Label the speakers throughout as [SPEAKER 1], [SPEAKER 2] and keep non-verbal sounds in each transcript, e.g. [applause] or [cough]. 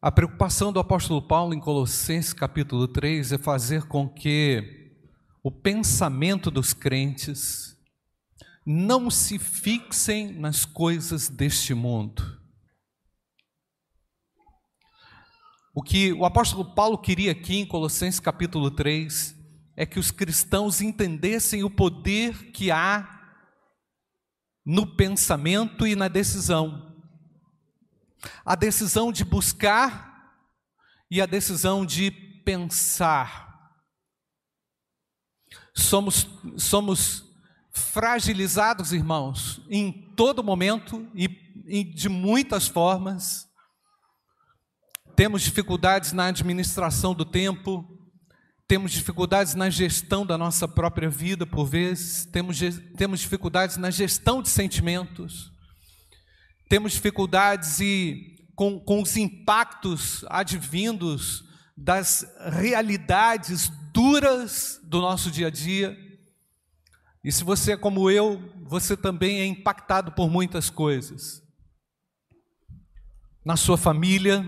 [SPEAKER 1] A preocupação do apóstolo Paulo em Colossenses capítulo 3 é fazer com que o pensamento dos crentes não se fixem nas coisas deste mundo. O que o apóstolo Paulo queria aqui em Colossenses capítulo 3 é que os cristãos entendessem o poder que há no pensamento e na decisão a decisão de buscar e a decisão de pensar. Somos, somos fragilizados, irmãos, em todo momento e, e de muitas formas. Temos dificuldades na administração do tempo, temos dificuldades na gestão da nossa própria vida, por vezes, temos, temos dificuldades na gestão de sentimentos temos dificuldades e com, com os impactos advindos das realidades duras do nosso dia a dia. E se você é como eu, você também é impactado por muitas coisas. Na sua família,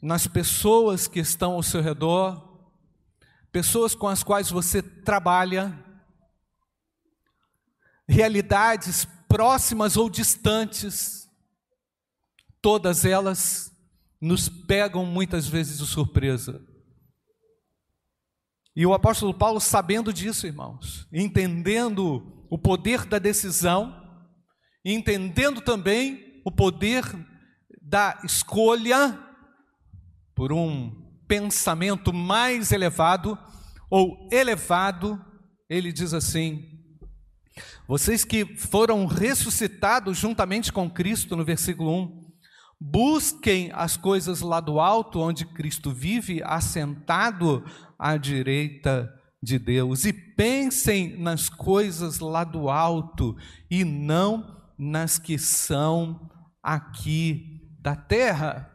[SPEAKER 1] nas pessoas que estão ao seu redor, pessoas com as quais você trabalha, realidades próximas ou distantes, todas elas nos pegam muitas vezes de surpresa. E o apóstolo Paulo, sabendo disso, irmãos, entendendo o poder da decisão, entendendo também o poder da escolha por um pensamento mais elevado ou elevado, ele diz assim: vocês que foram ressuscitados juntamente com Cristo, no versículo 1, busquem as coisas lá do alto, onde Cristo vive, assentado à direita de Deus, e pensem nas coisas lá do alto e não nas que são aqui da terra.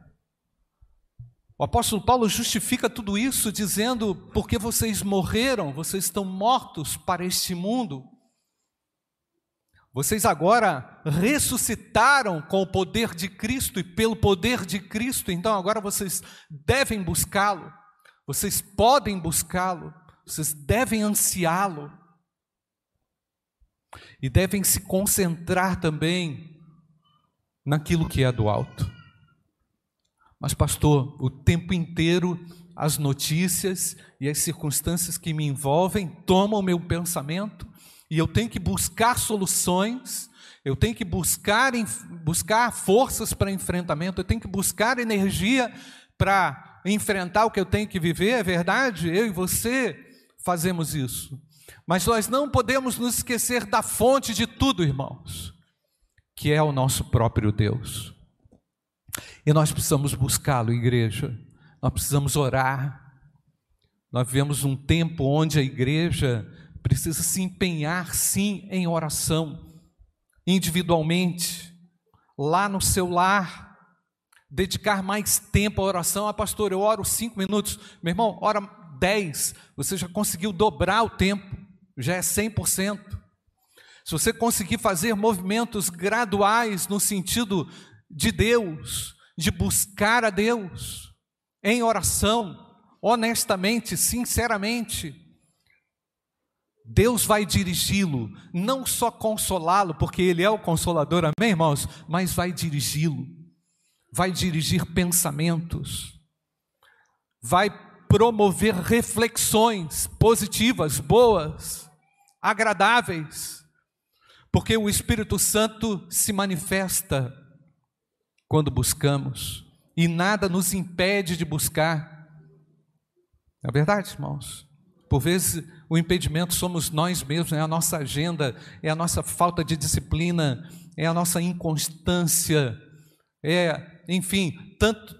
[SPEAKER 1] O apóstolo Paulo justifica tudo isso dizendo: porque vocês morreram, vocês estão mortos para este mundo. Vocês agora ressuscitaram com o poder de Cristo e pelo poder de Cristo, então agora vocês devem buscá-lo, vocês podem buscá-lo, vocês devem ansiá-lo. E devem se concentrar também naquilo que é do alto. Mas, pastor, o tempo inteiro as notícias e as circunstâncias que me envolvem tomam o meu pensamento e eu tenho que buscar soluções, eu tenho que buscar, buscar forças para enfrentamento, eu tenho que buscar energia para enfrentar o que eu tenho que viver, é verdade? Eu e você fazemos isso. Mas nós não podemos nos esquecer da fonte de tudo, irmãos, que é o nosso próprio Deus. E nós precisamos buscá-lo, igreja. Nós precisamos orar. Nós vivemos um tempo onde a igreja precisa se empenhar sim em oração, individualmente, lá no seu lar, dedicar mais tempo à oração. Ah, pastor, eu oro cinco minutos. Meu irmão, ora dez, você já conseguiu dobrar o tempo, já é 100%. Se você conseguir fazer movimentos graduais no sentido de Deus, de buscar a Deus, em oração, honestamente, sinceramente, Deus vai dirigi-lo, não só consolá-lo, porque Ele é o consolador, amém, irmãos? Mas vai dirigi-lo, vai dirigir pensamentos, vai promover reflexões positivas, boas, agradáveis, porque o Espírito Santo se manifesta quando buscamos, e nada nos impede de buscar, é verdade, irmãos? Por vezes o impedimento somos nós mesmos, é a nossa agenda, é a nossa falta de disciplina, é a nossa inconstância, é, enfim, tanto,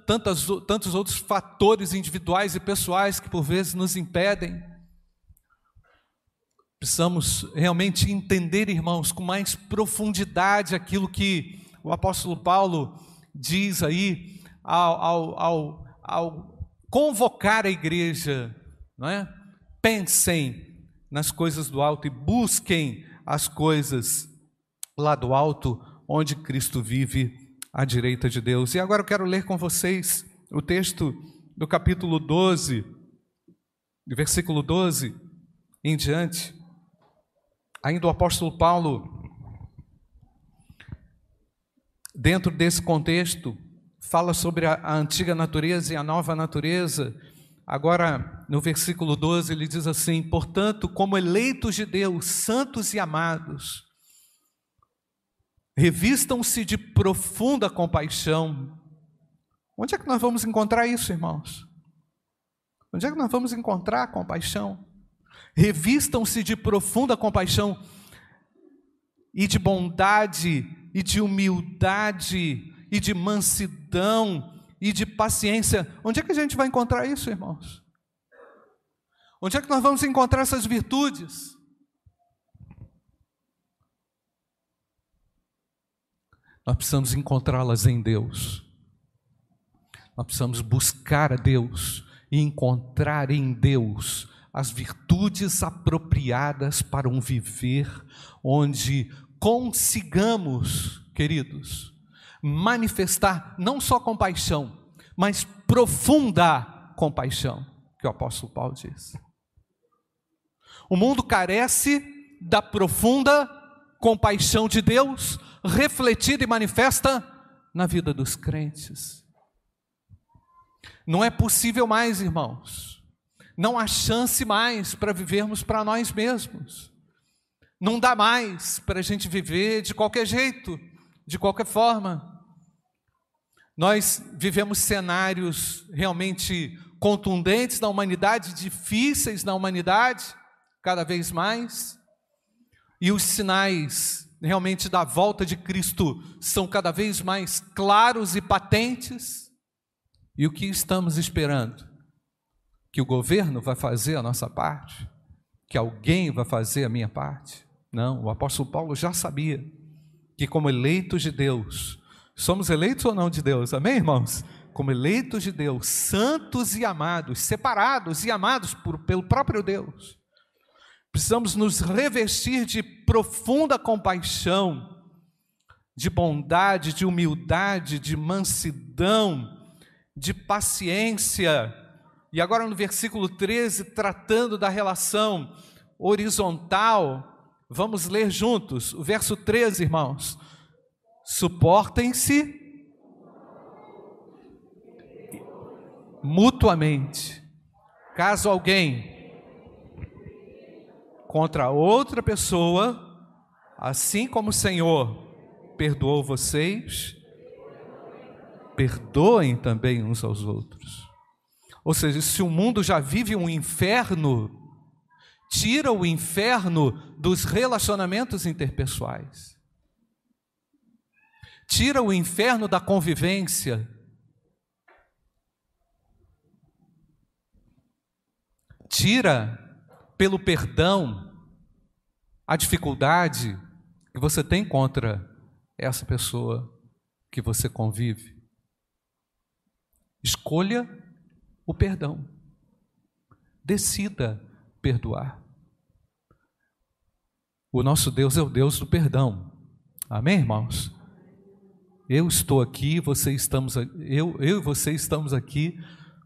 [SPEAKER 1] tantos outros fatores individuais e pessoais que por vezes nos impedem. Precisamos realmente entender, irmãos, com mais profundidade aquilo que o apóstolo Paulo diz aí ao, ao, ao, ao convocar a igreja, não é? Pensem nas coisas do alto e busquem as coisas lá do alto, onde Cristo vive à direita de Deus. E agora eu quero ler com vocês o texto do capítulo 12, do versículo 12 em diante. Ainda o apóstolo Paulo, dentro desse contexto, fala sobre a, a antiga natureza e a nova natureza. Agora, no versículo 12, ele diz assim: Portanto, como eleitos de Deus, santos e amados, revistam-se de profunda compaixão. Onde é que nós vamos encontrar isso, irmãos? Onde é que nós vamos encontrar compaixão? Revistam-se de profunda compaixão e de bondade e de humildade e de mansidão e de paciência. Onde é que a gente vai encontrar isso, irmãos? Onde é que nós vamos encontrar essas virtudes? Nós precisamos encontrá-las em Deus. Nós precisamos buscar a Deus e encontrar em Deus as virtudes apropriadas para um viver onde consigamos, queridos, manifestar não só compaixão, mas profunda compaixão, que o apóstolo Paulo diz. O mundo carece da profunda compaixão de Deus, refletida e manifesta na vida dos crentes. Não é possível mais, irmãos. Não há chance mais para vivermos para nós mesmos. Não dá mais para a gente viver de qualquer jeito, de qualquer forma. Nós vivemos cenários realmente contundentes na humanidade, difíceis na humanidade, cada vez mais. E os sinais realmente da volta de Cristo são cada vez mais claros e patentes. E o que estamos esperando? Que o governo vai fazer a nossa parte? Que alguém vai fazer a minha parte? Não, o apóstolo Paulo já sabia que, como eleitos de Deus, somos eleitos ou não de Deus, amém, irmãos? Como eleitos de Deus, santos e amados, separados e amados por, pelo próprio Deus, precisamos nos revestir de profunda compaixão, de bondade, de humildade, de mansidão, de paciência. E agora no versículo 13, tratando da relação horizontal Vamos ler juntos o verso 13, irmãos. Suportem-se mutuamente. Caso alguém contra outra pessoa, assim como o Senhor perdoou vocês, perdoem também uns aos outros. Ou seja, se o mundo já vive um inferno, tira o inferno dos relacionamentos interpessoais. Tira o inferno da convivência. Tira pelo perdão a dificuldade que você tem contra essa pessoa que você convive. Escolha o perdão. Decida perdoar. O nosso Deus é o Deus do perdão. Amém, irmãos? Eu estou aqui, você estamos, eu, eu e você estamos aqui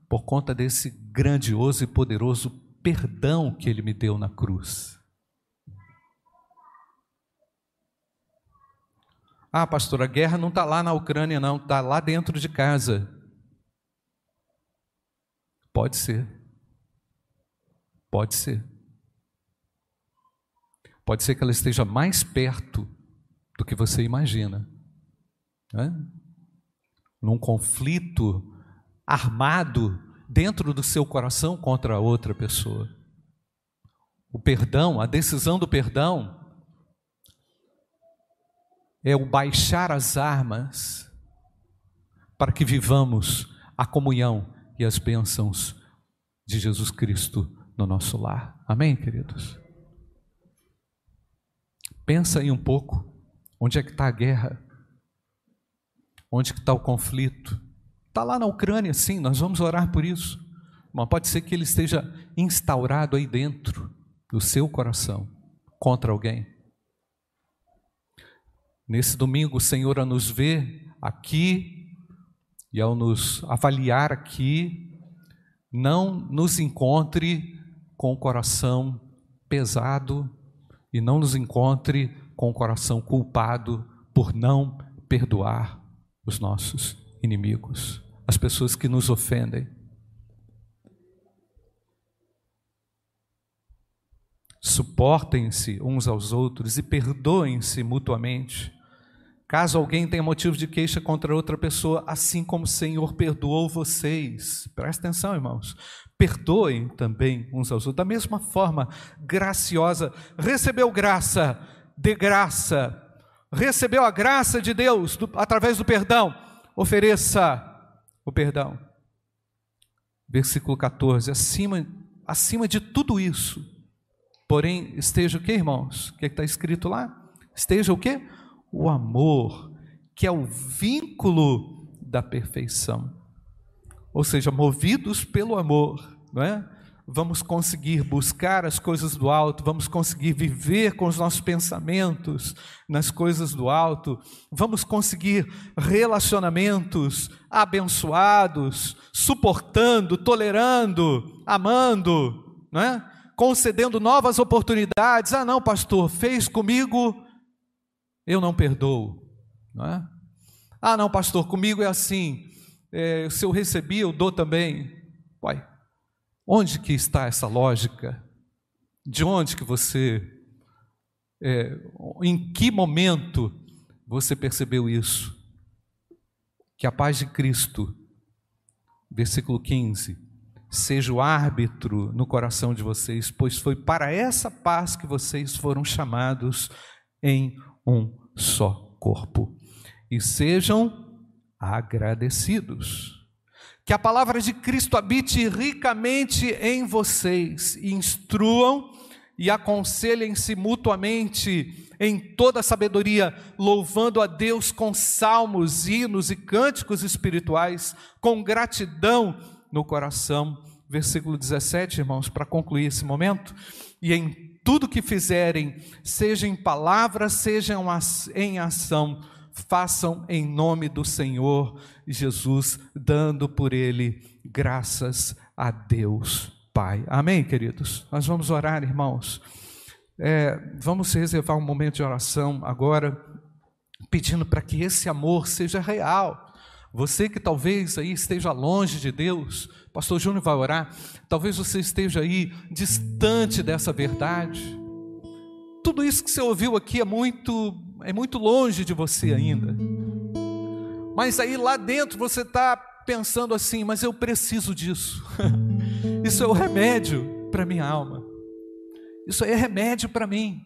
[SPEAKER 1] por conta desse grandioso e poderoso perdão que Ele me deu na cruz. Ah, pastor, a guerra não está lá na Ucrânia, não, está lá dentro de casa. Pode ser. Pode ser. Pode ser que ela esteja mais perto do que você imagina. Né? Num conflito armado dentro do seu coração contra outra pessoa. O perdão, a decisão do perdão, é o baixar as armas para que vivamos a comunhão e as bênçãos de Jesus Cristo no nosso lar. Amém, queridos? Pensa aí um pouco, onde é que está a guerra? Onde está o conflito? Está lá na Ucrânia, sim, nós vamos orar por isso. Mas pode ser que ele esteja instaurado aí dentro do seu coração contra alguém. Nesse domingo, o Senhor, a nos ver aqui e ao nos avaliar aqui, não nos encontre com o coração pesado e não nos encontre com o coração culpado por não perdoar os nossos inimigos, as pessoas que nos ofendem. Suportem-se uns aos outros e perdoem-se mutuamente. Caso alguém tenha motivo de queixa contra outra pessoa, assim como o Senhor perdoou vocês. Presta atenção, irmãos. Perdoem também uns aos outros. Da mesma forma, graciosa. Recebeu graça, de graça. Recebeu a graça de Deus do, através do perdão. Ofereça o perdão. Versículo 14. Acima, acima de tudo isso, porém, esteja o que, irmãos? O que é está escrito lá? Esteja o que? o amor, que é o vínculo da perfeição. Ou seja, movidos pelo amor, não é? Vamos conseguir buscar as coisas do alto, vamos conseguir viver com os nossos pensamentos nas coisas do alto, vamos conseguir relacionamentos abençoados, suportando, tolerando, amando, não é? concedendo novas oportunidades. Ah, não, pastor, fez comigo, eu não perdoo. Não é? Ah, não, pastor, comigo é assim. É, se eu recebi, eu dou também. Uai, onde que está essa lógica? De onde que você, é, em que momento você percebeu isso? Que a paz de Cristo, versículo 15, seja o árbitro no coração de vocês, pois foi para essa paz que vocês foram chamados em um só corpo. E sejam agradecidos. Que a palavra de Cristo habite ricamente em vocês, instruam e aconselhem-se mutuamente em toda sabedoria, louvando a Deus com salmos, hinos e cânticos espirituais, com gratidão no coração. Versículo 17, irmãos, para concluir esse momento. E em tudo que fizerem, seja em palavra, seja em ação, façam em nome do Senhor Jesus, dando por ele graças a Deus Pai. Amém, queridos? Nós vamos orar, irmãos. É, vamos reservar um momento de oração agora, pedindo para que esse amor seja real você que talvez aí esteja longe de Deus, Pastor Júnior vai orar, talvez você esteja aí distante dessa verdade. Tudo isso que você ouviu aqui é muito, é muito longe de você ainda. Mas aí lá dentro você está pensando assim, mas eu preciso disso. [laughs] Isso é o remédio para minha alma. Isso aí é remédio para mim.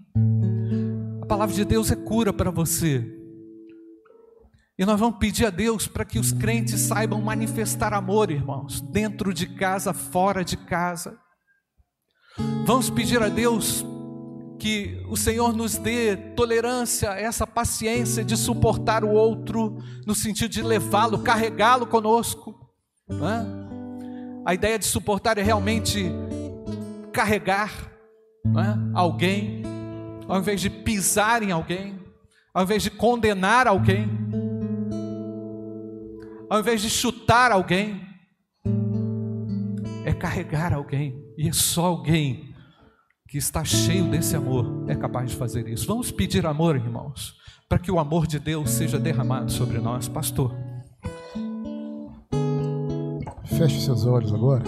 [SPEAKER 1] A palavra de Deus é cura para você. E nós vamos pedir a Deus para que os crentes saibam manifestar amor, irmãos, dentro de casa, fora de casa. Vamos pedir a Deus que o Senhor nos dê tolerância, essa paciência de suportar o outro, no sentido de levá-lo, carregá-lo conosco. É? A ideia de suportar é realmente carregar é? alguém, ao invés de pisar em alguém, ao invés de condenar alguém ao invés de chutar alguém, é carregar alguém, e é só alguém que está cheio desse amor é capaz de fazer isso. Vamos pedir amor, irmãos, para que o amor de Deus seja derramado sobre nós, pastor.
[SPEAKER 2] Feche seus olhos agora.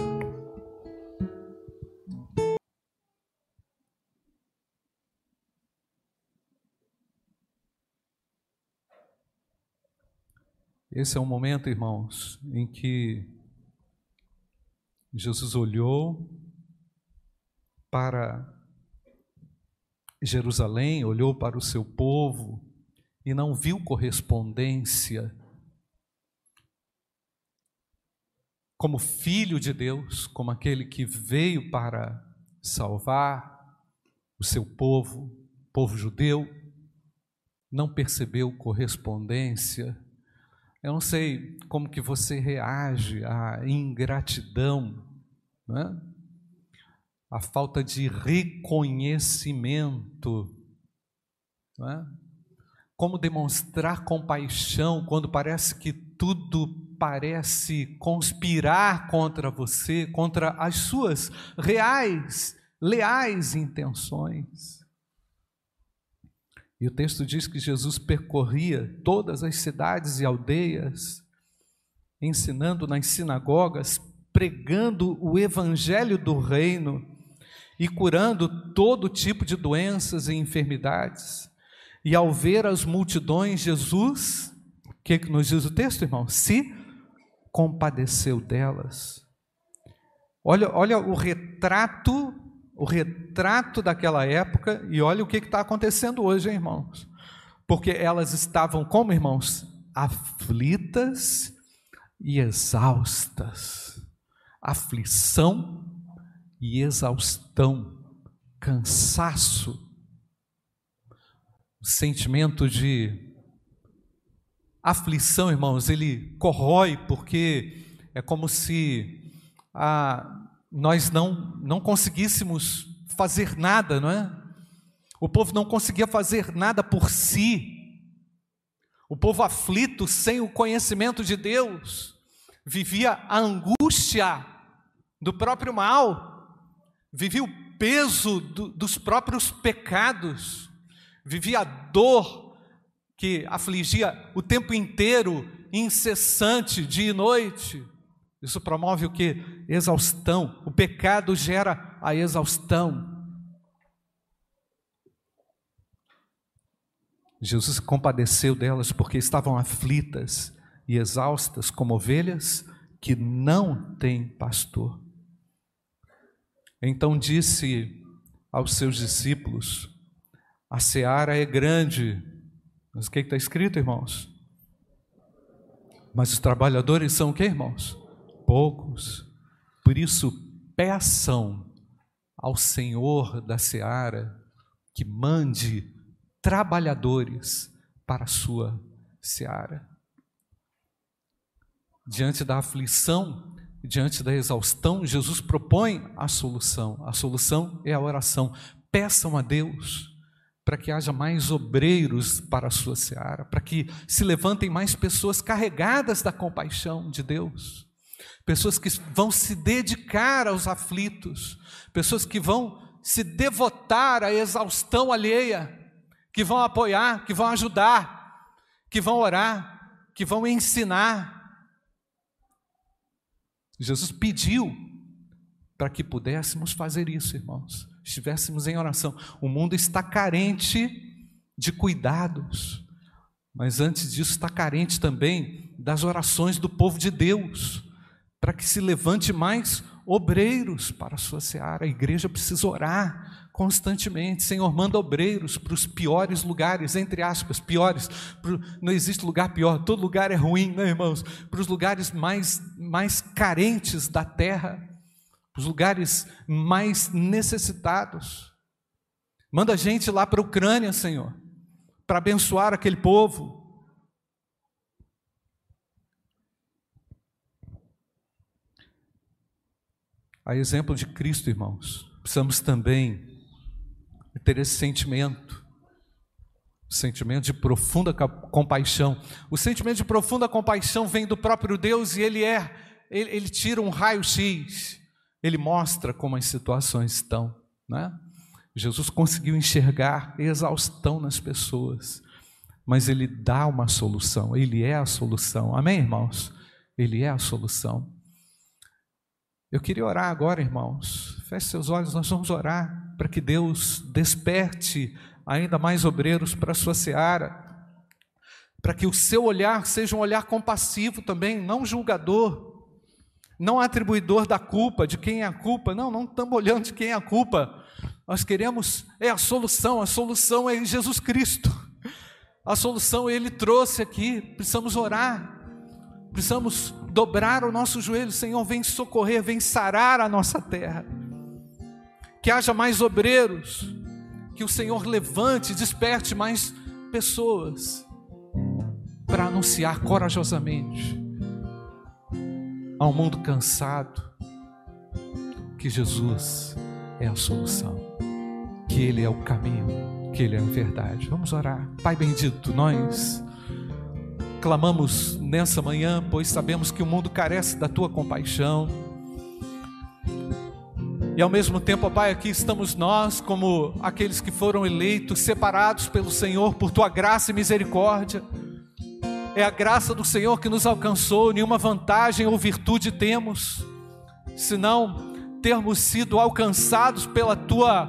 [SPEAKER 1] Esse é um momento, irmãos, em que Jesus olhou para Jerusalém, olhou para o seu povo e não viu correspondência. Como filho de Deus, como aquele que veio para salvar o seu povo, povo judeu, não percebeu correspondência eu não sei como que você reage à ingratidão, né? À falta de reconhecimento. Né? como demonstrar compaixão quando parece que tudo parece conspirar contra você, contra as suas reais, leais intenções. E o texto diz que Jesus percorria todas as cidades e aldeias, ensinando nas sinagogas, pregando o evangelho do reino e curando todo tipo de doenças e enfermidades. E ao ver as multidões, Jesus, o que, que nos diz o texto, irmão? Se compadeceu delas. Olha, olha o retrato, o retrato daquela época e olha o que está acontecendo hoje, hein, irmãos. Porque elas estavam como, irmãos? Aflitas e exaustas. Aflição e exaustão, cansaço, sentimento de aflição, irmãos, ele corrói porque é como se ah, nós não, não conseguíssemos fazer nada, não é? O povo não conseguia fazer nada por si. O povo aflito, sem o conhecimento de Deus, vivia a angústia do próprio mal vivia o peso do, dos próprios pecados, vivia a dor que afligia o tempo inteiro, incessante, dia e noite. Isso promove o que? Exaustão. O pecado gera a exaustão. Jesus compadeceu delas porque estavam aflitas e exaustas como ovelhas que não têm pastor. Então disse aos seus discípulos: A seara é grande, mas o que está escrito, irmãos? Mas os trabalhadores são o que, irmãos? Poucos. Por isso, peçam ao Senhor da seara que mande trabalhadores para a sua seara. Diante da aflição, diante da exaustão, Jesus propõe a solução. A solução é a oração. Peçam a Deus para que haja mais obreiros para a sua seara, para que se levantem mais pessoas carregadas da compaixão de Deus, pessoas que vão se dedicar aos aflitos, pessoas que vão se devotar à exaustão alheia, que vão apoiar, que vão ajudar, que vão orar, que vão ensinar, Jesus pediu para que pudéssemos fazer isso, irmãos. Estivéssemos em oração. O mundo está carente de cuidados, mas antes disso está carente também das orações do povo de Deus, para que se levante mais obreiros para a sua seara. A igreja precisa orar constantemente. Senhor, manda obreiros para os piores lugares, entre aspas, piores. Não existe lugar pior, todo lugar é ruim, né, irmãos? Para os lugares mais, mais carentes da terra, os lugares mais necessitados. Manda gente lá para a Ucrânia, Senhor, para abençoar aquele povo. A exemplo de Cristo, irmãos, precisamos também ter esse sentimento, sentimento de profunda compaixão. O sentimento de profunda compaixão vem do próprio Deus e ele é, ele, ele tira um raio-x, ele mostra como as situações estão, né? Jesus conseguiu enxergar exaustão nas pessoas, mas ele dá uma solução, ele é a solução. Amém, irmãos? Ele é a solução. Eu queria orar agora, irmãos. Feche seus olhos, nós vamos orar para que Deus desperte ainda mais obreiros para a sua seara, para que o seu olhar seja um olhar compassivo também, não julgador, não atribuidor da culpa, de quem é a culpa. Não, não estamos olhando de quem é a culpa. Nós queremos, é a solução, a solução é em Jesus Cristo. A solução Ele trouxe aqui, precisamos orar, precisamos dobrar o nosso joelho, Senhor, vem socorrer, vem sarar a nossa terra. Que haja mais obreiros, que o Senhor levante, desperte mais pessoas para anunciar corajosamente ao mundo cansado que Jesus é a solução, que Ele é o caminho, que Ele é a verdade. Vamos orar. Pai bendito, nós clamamos nessa manhã, pois sabemos que o mundo carece da tua compaixão. E ao mesmo tempo, ó Pai, aqui estamos nós, como aqueles que foram eleitos, separados pelo Senhor por tua graça e misericórdia. É a graça do Senhor que nos alcançou, nenhuma vantagem ou virtude temos, senão termos sido alcançados pela tua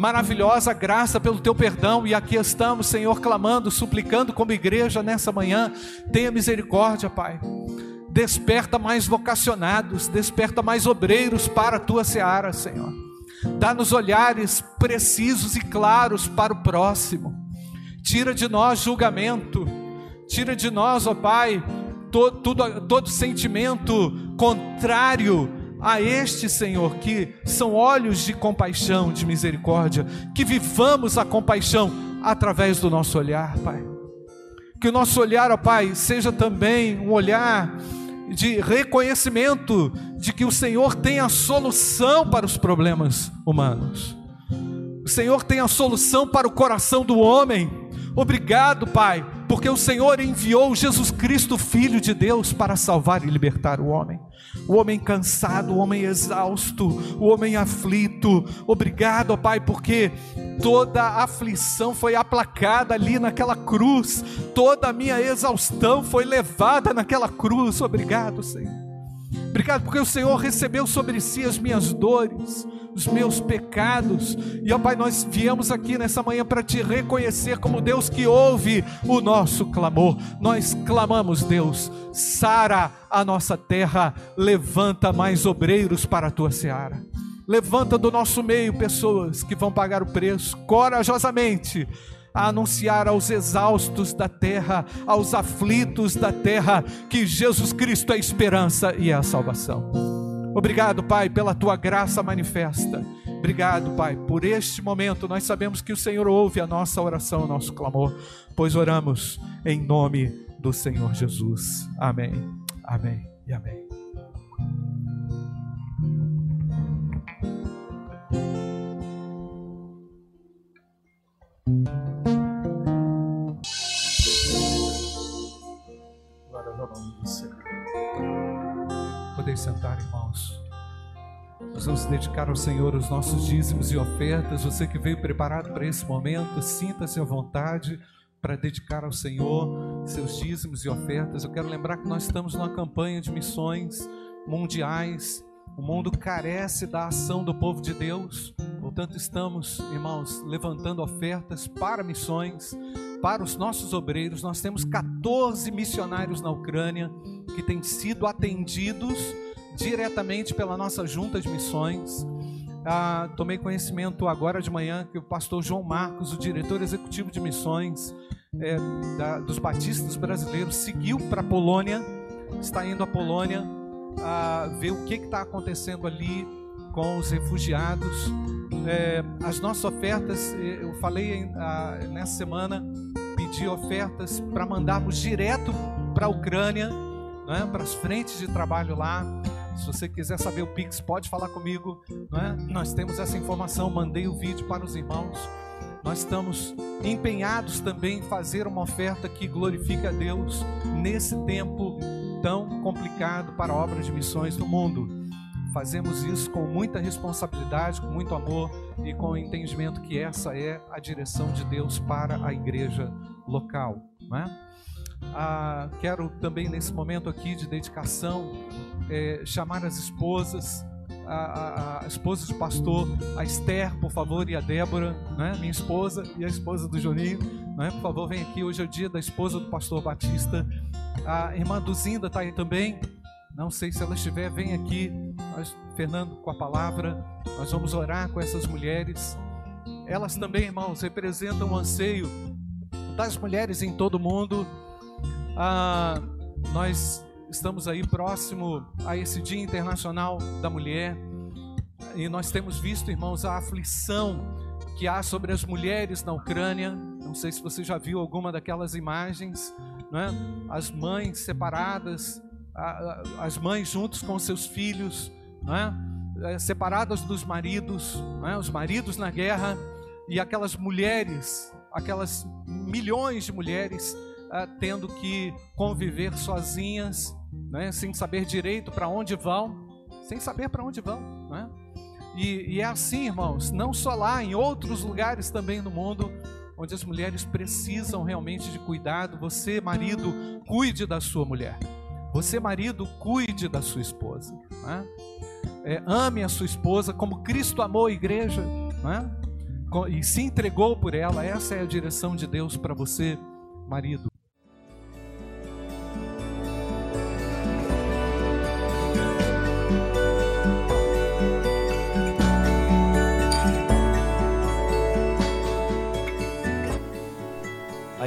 [SPEAKER 1] maravilhosa graça, pelo teu perdão, e aqui estamos, Senhor, clamando, suplicando como igreja nessa manhã, tenha misericórdia, Pai. Desperta mais vocacionados, desperta mais obreiros para a tua seara, Senhor. Dá-nos olhares precisos e claros para o próximo. Tira de nós julgamento, tira de nós, ó Pai, todo, todo, todo sentimento contrário a este Senhor, que são olhos de compaixão, de misericórdia, que vivamos a compaixão através do nosso olhar, Pai. Que o nosso olhar, ó Pai, seja também um olhar de reconhecimento de que o Senhor tem a solução para os problemas humanos. O Senhor tem a solução para o coração do homem. Obrigado, Pai, porque o Senhor enviou Jesus Cristo, Filho de Deus, para salvar e libertar o homem o homem cansado, o homem exausto, o homem aflito. Obrigado, ó Pai, porque toda a aflição foi aplacada ali naquela cruz, toda a minha exaustão foi levada naquela cruz. Obrigado, Senhor. Obrigado porque o Senhor recebeu sobre si as minhas dores os meus pecados. E ó Pai, nós viemos aqui nessa manhã para te reconhecer como Deus que ouve o nosso clamor. Nós clamamos, Deus, sara a nossa terra, levanta mais obreiros para a tua seara. Levanta do nosso meio pessoas que vão pagar o preço corajosamente a anunciar aos exaustos da terra, aos aflitos da terra, que Jesus Cristo é a esperança e é a salvação. Obrigado, Pai, pela tua graça manifesta. Obrigado, Pai, por este momento. Nós sabemos que o Senhor ouve a nossa oração, o nosso clamor, pois oramos em nome do Senhor Jesus. Amém. Amém e amém. Dedicar ao Senhor os nossos dízimos e ofertas. Você que veio preparado para esse momento, sinta-se à vontade para dedicar ao Senhor seus dízimos e ofertas. Eu quero lembrar que nós estamos numa campanha de missões mundiais. O mundo carece da ação do povo de Deus. Portanto, estamos, irmãos, levantando ofertas para missões, para os nossos obreiros. Nós temos 14 missionários na Ucrânia que têm sido atendidos diretamente pela nossa junta de missões. Ah, tomei conhecimento agora de manhã que o pastor João Marcos, o diretor executivo de missões é, da, dos batistas brasileiros, seguiu para a Polônia, está indo à Polônia ver o que está acontecendo ali com os refugiados. É, as nossas ofertas, eu falei nessa semana, pedi ofertas para mandarmos direto para a Ucrânia é? para as frentes de trabalho lá. Se você quiser saber o Pix, pode falar comigo. É? Nós temos essa informação, mandei o vídeo para os irmãos. Nós estamos empenhados também em fazer uma oferta que glorifique a Deus nesse tempo tão complicado para a obra de missões no mundo. Fazemos isso com muita responsabilidade, com muito amor e com o entendimento que essa é a direção de Deus para a igreja local. Não é? Ah, quero também nesse momento aqui de dedicação é, chamar as esposas, a, a, a, esposa do pastor, a Esther, por favor, e a Débora, né? minha esposa e a esposa do Juninho, né? por favor, vem aqui. Hoje é o dia da esposa do pastor Batista. A irmã Duzinda está aí também. Não sei se ela estiver, vem aqui. Nós, Fernando, com a palavra, nós vamos orar com essas mulheres. Elas também, irmãos, representam o anseio das mulheres em todo o mundo ah, nós estamos aí próximo a esse Dia Internacional da Mulher e nós temos visto, irmãos, a aflição que há sobre as mulheres na Ucrânia. Não sei se você já viu alguma daquelas imagens, né? As mães separadas, as mães juntos com seus filhos, né? separadas dos maridos, né? os maridos na guerra e aquelas mulheres, aquelas milhões de mulheres ah, tendo que conviver sozinhas, né, sem saber direito para onde vão, sem saber para onde vão. Né? E, e é assim, irmãos, não só lá, em outros lugares também no mundo, onde as mulheres precisam realmente de cuidado. Você, marido, cuide da sua mulher. Você, marido, cuide da sua esposa. Né? É, ame a sua esposa como Cristo amou a igreja né? e se entregou por ela. Essa é a direção de Deus para você, marido.